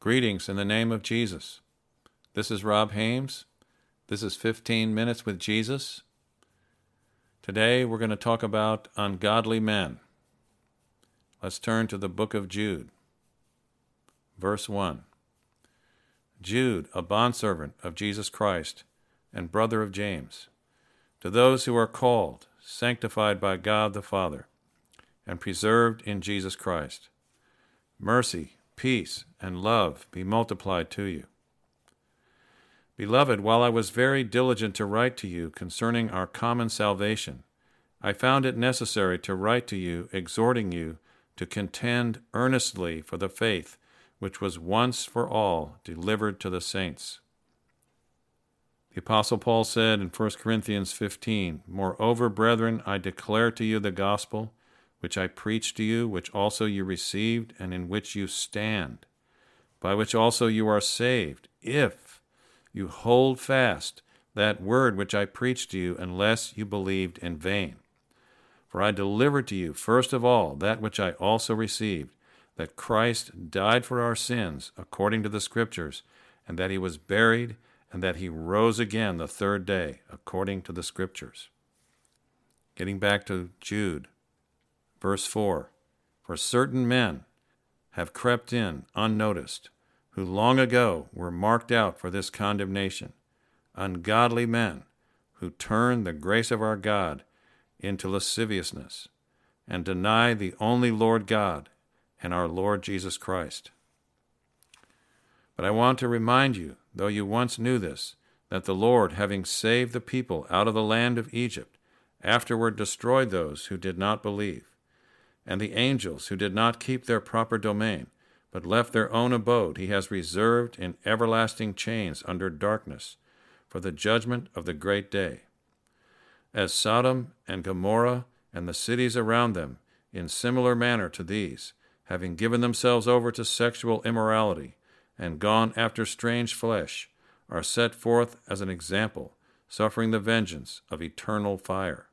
Greetings in the name of Jesus. This is Rob Hames. This is 15 Minutes with Jesus. Today we're going to talk about ungodly men. Let's turn to the book of Jude. Verse 1 Jude, a bondservant of Jesus Christ and brother of James, to those who are called, sanctified by God the Father, and preserved in Jesus Christ, mercy, peace, and love be multiplied to you. Beloved, while I was very diligent to write to you concerning our common salvation, I found it necessary to write to you, exhorting you to contend earnestly for the faith which was once for all delivered to the saints. The Apostle Paul said in 1 Corinthians 15, Moreover, brethren, I declare to you the gospel which I preached to you, which also you received, and in which you stand, by which also you are saved, if you hold fast that word which I preached to you, unless you believed in vain. For I delivered to you, first of all, that which I also received that Christ died for our sins according to the Scriptures, and that he was buried, and that he rose again the third day according to the Scriptures. Getting back to Jude, verse 4 For certain men have crept in unnoticed, who long ago were marked out for this condemnation, ungodly men who turn the grace of our God into lasciviousness, and deny the only Lord God and our Lord Jesus Christ. But I want to remind you, though you once knew this, that the Lord, having saved the people out of the land of Egypt, afterward destroyed those who did not believe, and the angels who did not keep their proper domain, but left their own abode, he has reserved in everlasting chains under darkness for the judgment of the great day. As Sodom and Gomorrah and the cities around them, in similar manner to these, having given themselves over to sexual immorality and gone after strange flesh, are set forth as an example, suffering the vengeance of eternal fire.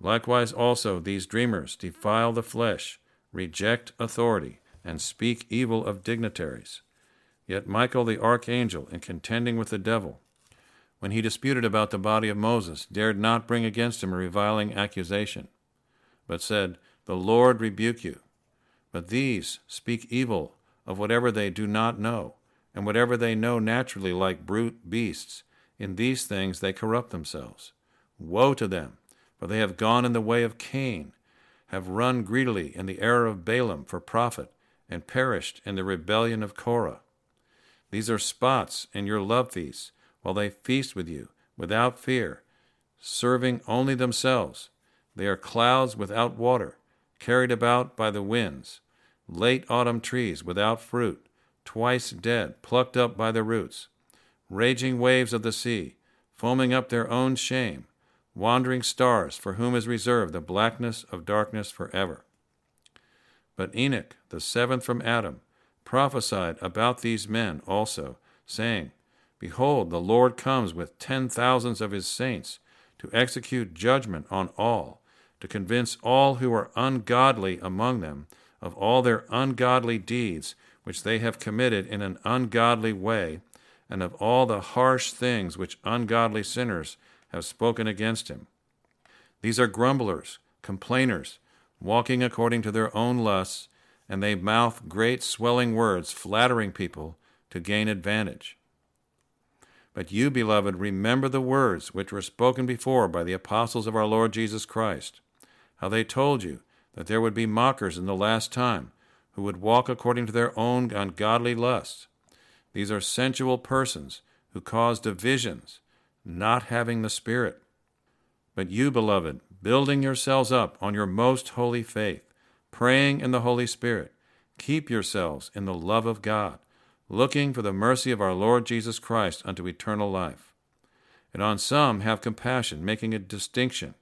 Likewise, also, these dreamers defile the flesh, reject authority, and speak evil of dignitaries. Yet Michael the archangel, in contending with the devil, when he disputed about the body of Moses, dared not bring against him a reviling accusation, but said, The Lord rebuke you. But these speak evil of whatever they do not know, and whatever they know naturally like brute beasts. In these things they corrupt themselves. Woe to them, for they have gone in the way of Cain, have run greedily in the error of Balaam for profit, and perished in the rebellion of Korah. These are spots in your love feasts, while they feast with you, without fear, serving only themselves. They are clouds without water carried about by the winds, late autumn trees without fruit, twice dead, plucked up by the roots, raging waves of the sea, foaming up their own shame, wandering stars for whom is reserved the blackness of darkness forever. But Enoch, the seventh from Adam, prophesied about these men also, saying, Behold, the Lord comes with ten thousands of his saints to execute judgment on all to convince all who are ungodly among them of all their ungodly deeds which they have committed in an ungodly way, and of all the harsh things which ungodly sinners have spoken against him. These are grumblers, complainers, walking according to their own lusts, and they mouth great swelling words, flattering people to gain advantage. But you, beloved, remember the words which were spoken before by the apostles of our Lord Jesus Christ how they told you that there would be mockers in the last time who would walk according to their own ungodly lusts. These are sensual persons who cause divisions, not having the Spirit. But you, beloved, building yourselves up on your most holy faith, praying in the Holy Spirit, keep yourselves in the love of God, looking for the mercy of our Lord Jesus Christ unto eternal life. And on some have compassion, making a distinction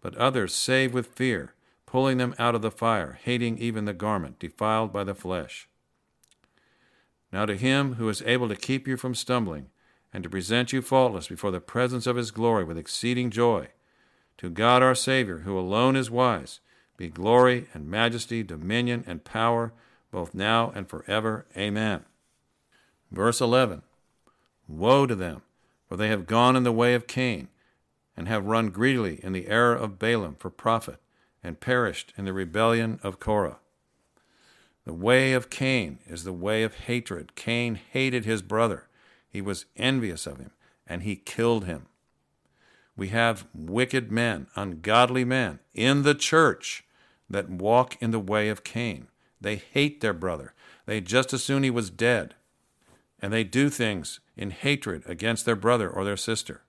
but others save with fear, pulling them out of the fire, hating even the garment defiled by the flesh. Now to him who is able to keep you from stumbling, and to present you faultless before the presence of his glory with exceeding joy, to God our Savior, who alone is wise, be glory and majesty, dominion and power, both now and forever. Amen. Verse 11 Woe to them, for they have gone in the way of Cain, and have run greedily in the error of Balaam for profit, and perished in the rebellion of Korah. The way of Cain is the way of hatred. Cain hated his brother, he was envious of him, and he killed him. We have wicked men, ungodly men in the church that walk in the way of Cain. They hate their brother. They just as soon he was dead. And they do things in hatred against their brother or their sister.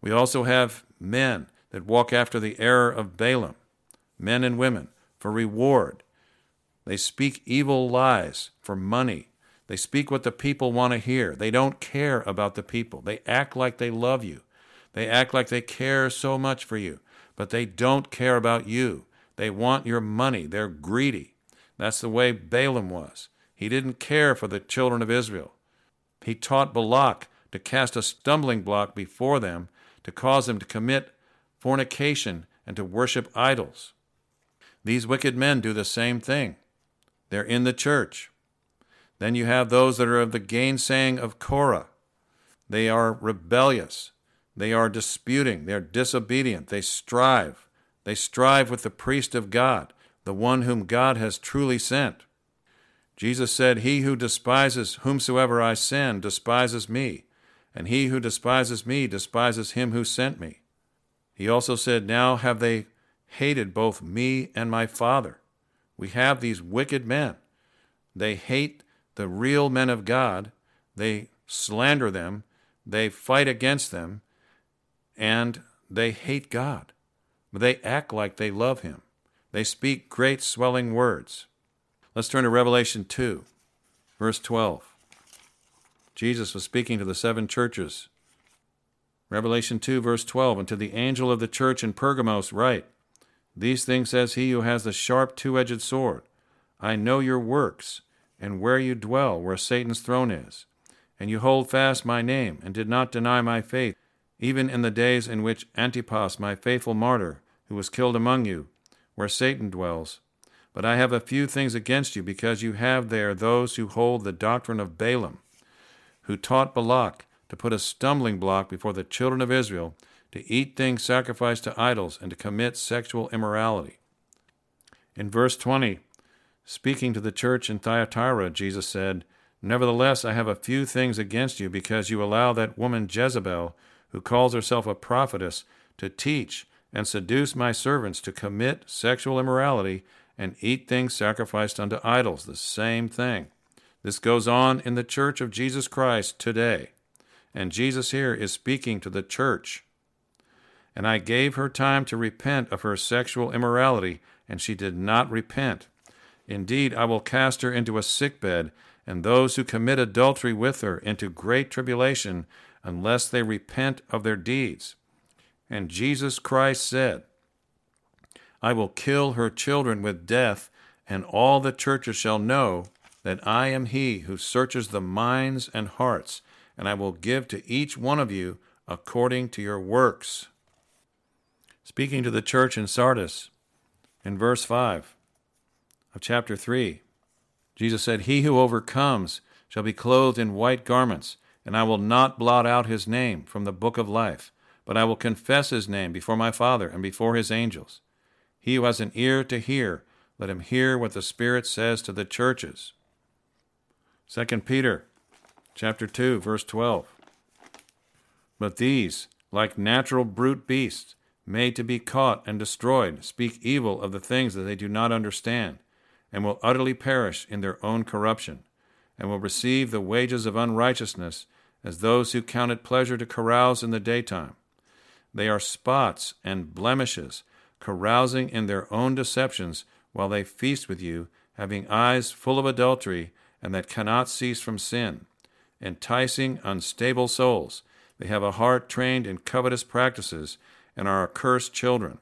We also have men that walk after the error of Balaam, men and women, for reward. They speak evil lies for money. They speak what the people want to hear. They don't care about the people. They act like they love you. They act like they care so much for you, but they don't care about you. They want your money. They're greedy. That's the way Balaam was. He didn't care for the children of Israel. He taught Balak to cast a stumbling block before them to cause them to commit fornication and to worship idols. These wicked men do the same thing. They're in the church. Then you have those that are of the gainsaying of Korah. They are rebellious. They are disputing, they're disobedient, they strive. They strive with the priest of God, the one whom God has truly sent. Jesus said, He who despises whomsoever I send despises me, and he who despises me despises him who sent me. He also said, Now have they hated both me and my Father. We have these wicked men. They hate the real men of God, they slander them, they fight against them, and they hate God. They act like they love Him. They speak great swelling words. Let's turn to Revelation 2, verse 12. Jesus was speaking to the seven churches. Revelation 2, verse 12. And to the angel of the church in Pergamos, write These things says he who has the sharp two edged sword. I know your works, and where you dwell, where Satan's throne is. And you hold fast my name, and did not deny my faith even in the days in which Antipas, my faithful martyr, who was killed among you, where Satan dwells. But I have a few things against you, because you have there those who hold the doctrine of Balaam, who taught Balak to put a stumbling block before the children of Israel, to eat things sacrificed to idols, and to commit sexual immorality. In verse 20, speaking to the church in Thyatira, Jesus said, Nevertheless, I have a few things against you, because you allow that woman Jezebel, who calls herself a prophetess, to teach and seduce my servants to commit sexual immorality and eat things sacrificed unto idols. The same thing. This goes on in the church of Jesus Christ today. And Jesus here is speaking to the church. And I gave her time to repent of her sexual immorality, and she did not repent. Indeed, I will cast her into a sick bed, and those who commit adultery with her into great tribulation, unless they repent of their deeds. And Jesus Christ said, I will kill her children with death, and all the churches shall know that I am he who searches the minds and hearts, and I will give to each one of you according to your works. Speaking to the church in Sardis, in verse 5 of chapter 3, Jesus said, He who overcomes shall be clothed in white garments and I will not blot out his name from the book of life, but I will confess his name before my Father and before his angels. He who has an ear to hear, let him hear what the Spirit says to the churches. 2 Peter chapter 2 verse 12. But these, like natural brute beasts, made to be caught and destroyed, speak evil of the things that they do not understand, and will utterly perish in their own corruption, and will receive the wages of unrighteousness as those who count it pleasure to carouse in the daytime. They are spots and blemishes, carousing in their own deceptions while they feast with you, having eyes full of adultery and that cannot cease from sin, enticing unstable souls. They have a heart trained in covetous practices and are accursed children.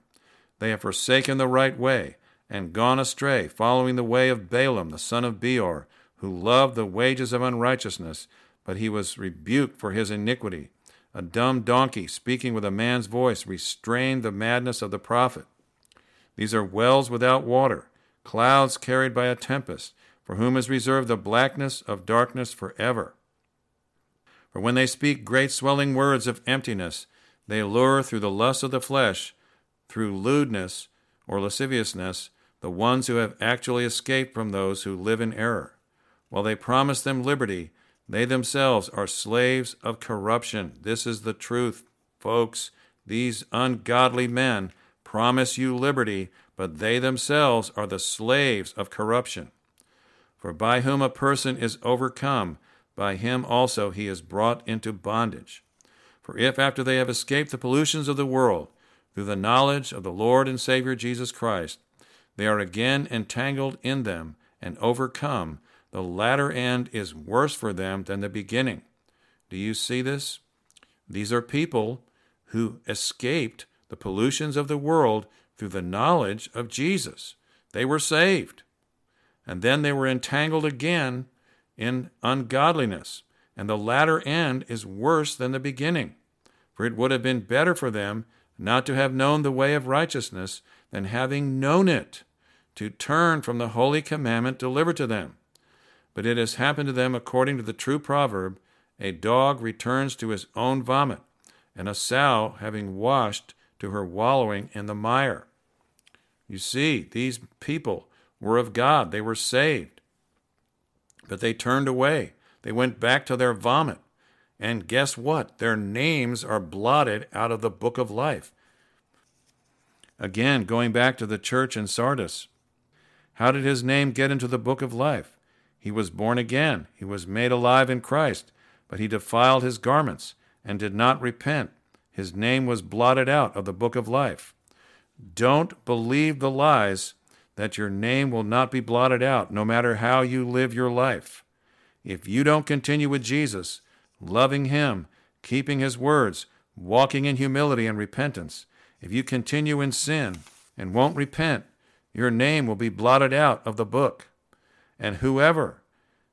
They have forsaken the right way and gone astray, following the way of Balaam the son of Beor, who loved the wages of unrighteousness but he was rebuked for his iniquity. A dumb donkey, speaking with a man's voice, restrained the madness of the prophet. These are wells without water, clouds carried by a tempest, for whom is reserved the blackness of darkness forever. For when they speak great swelling words of emptiness, they lure through the lust of the flesh, through lewdness or lasciviousness, the ones who have actually escaped from those who live in error. While they promise them liberty, they themselves are slaves of corruption. This is the truth, folks. These ungodly men promise you liberty, but they themselves are the slaves of corruption. For by whom a person is overcome, by him also he is brought into bondage. For if after they have escaped the pollutions of the world, through the knowledge of the Lord and Savior Jesus Christ, they are again entangled in them and overcome, the latter end is worse for them than the beginning. Do you see this? These are people who escaped the pollutions of the world through the knowledge of Jesus. They were saved. And then they were entangled again in ungodliness. And the latter end is worse than the beginning. For it would have been better for them not to have known the way of righteousness than having known it, to turn from the holy commandment delivered to them. But it has happened to them according to the true proverb a dog returns to his own vomit, and a sow, having washed, to her wallowing in the mire. You see, these people were of God, they were saved. But they turned away, they went back to their vomit. And guess what? Their names are blotted out of the book of life. Again, going back to the church in Sardis, how did his name get into the book of life? He was born again, he was made alive in Christ, but he defiled his garments and did not repent. His name was blotted out of the book of life. Don't believe the lies that your name will not be blotted out no matter how you live your life. If you don't continue with Jesus, loving Him, keeping His words, walking in humility and repentance, if you continue in sin and won't repent, your name will be blotted out of the book. And whoever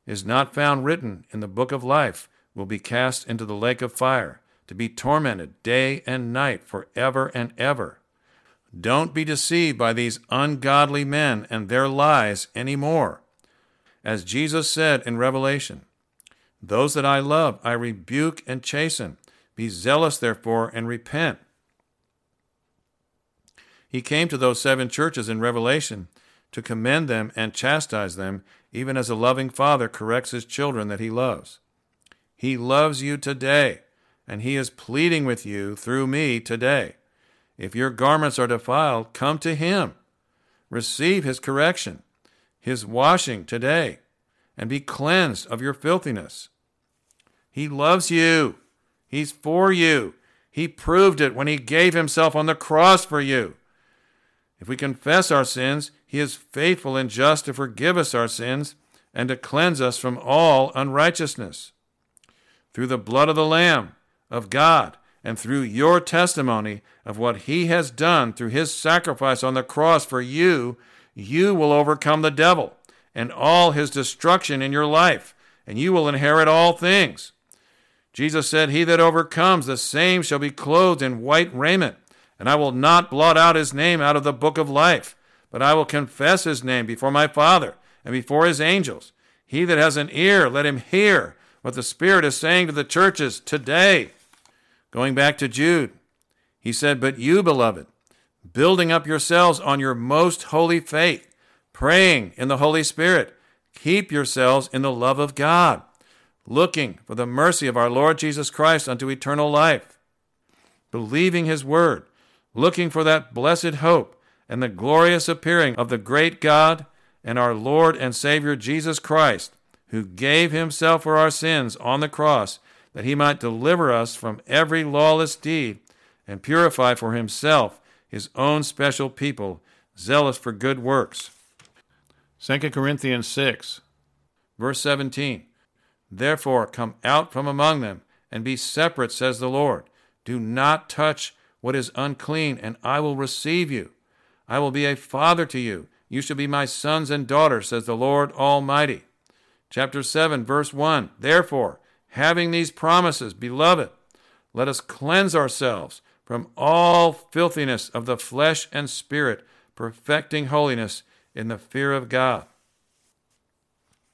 is not found written in the book of life will be cast into the lake of fire, to be tormented day and night forever and ever. Don't be deceived by these ungodly men and their lies any more. As Jesus said in Revelation, Those that I love I rebuke and chasten. Be zealous, therefore, and repent. He came to those seven churches in Revelation to commend them and chastise them, even as a loving father corrects his children that he loves. He loves you today, and he is pleading with you through me today. If your garments are defiled, come to him. Receive his correction, his washing today, and be cleansed of your filthiness. He loves you. He's for you. He proved it when he gave himself on the cross for you. If we confess our sins, he is faithful and just to forgive us our sins and to cleanse us from all unrighteousness. Through the blood of the Lamb of God and through your testimony of what he has done through his sacrifice on the cross for you, you will overcome the devil and all his destruction in your life, and you will inherit all things. Jesus said, He that overcomes, the same shall be clothed in white raiment and I will not blot out his name out of the book of life, but I will confess his name before my Father and before his angels. He that has an ear, let him hear what the Spirit is saying to the churches today. Going back to Jude, he said, But you, beloved, building up yourselves on your most holy faith, praying in the Holy Spirit, keep yourselves in the love of God, looking for the mercy of our Lord Jesus Christ unto eternal life, believing his word looking for that blessed hope and the glorious appearing of the great God and our Lord and Savior Jesus Christ, who gave himself for our sins on the cross, that he might deliver us from every lawless deed and purify for himself his own special people, zealous for good works. 2 Corinthians 6, verse 17. Therefore, come out from among them and be separate, says the Lord. Do not touch what is unclean, and I will receive you. I will be a father to you. You shall be my sons and daughters, says the Lord Almighty. Chapter 7, verse 1 Therefore, having these promises, beloved, let us cleanse ourselves from all filthiness of the flesh and spirit, perfecting holiness in the fear of God,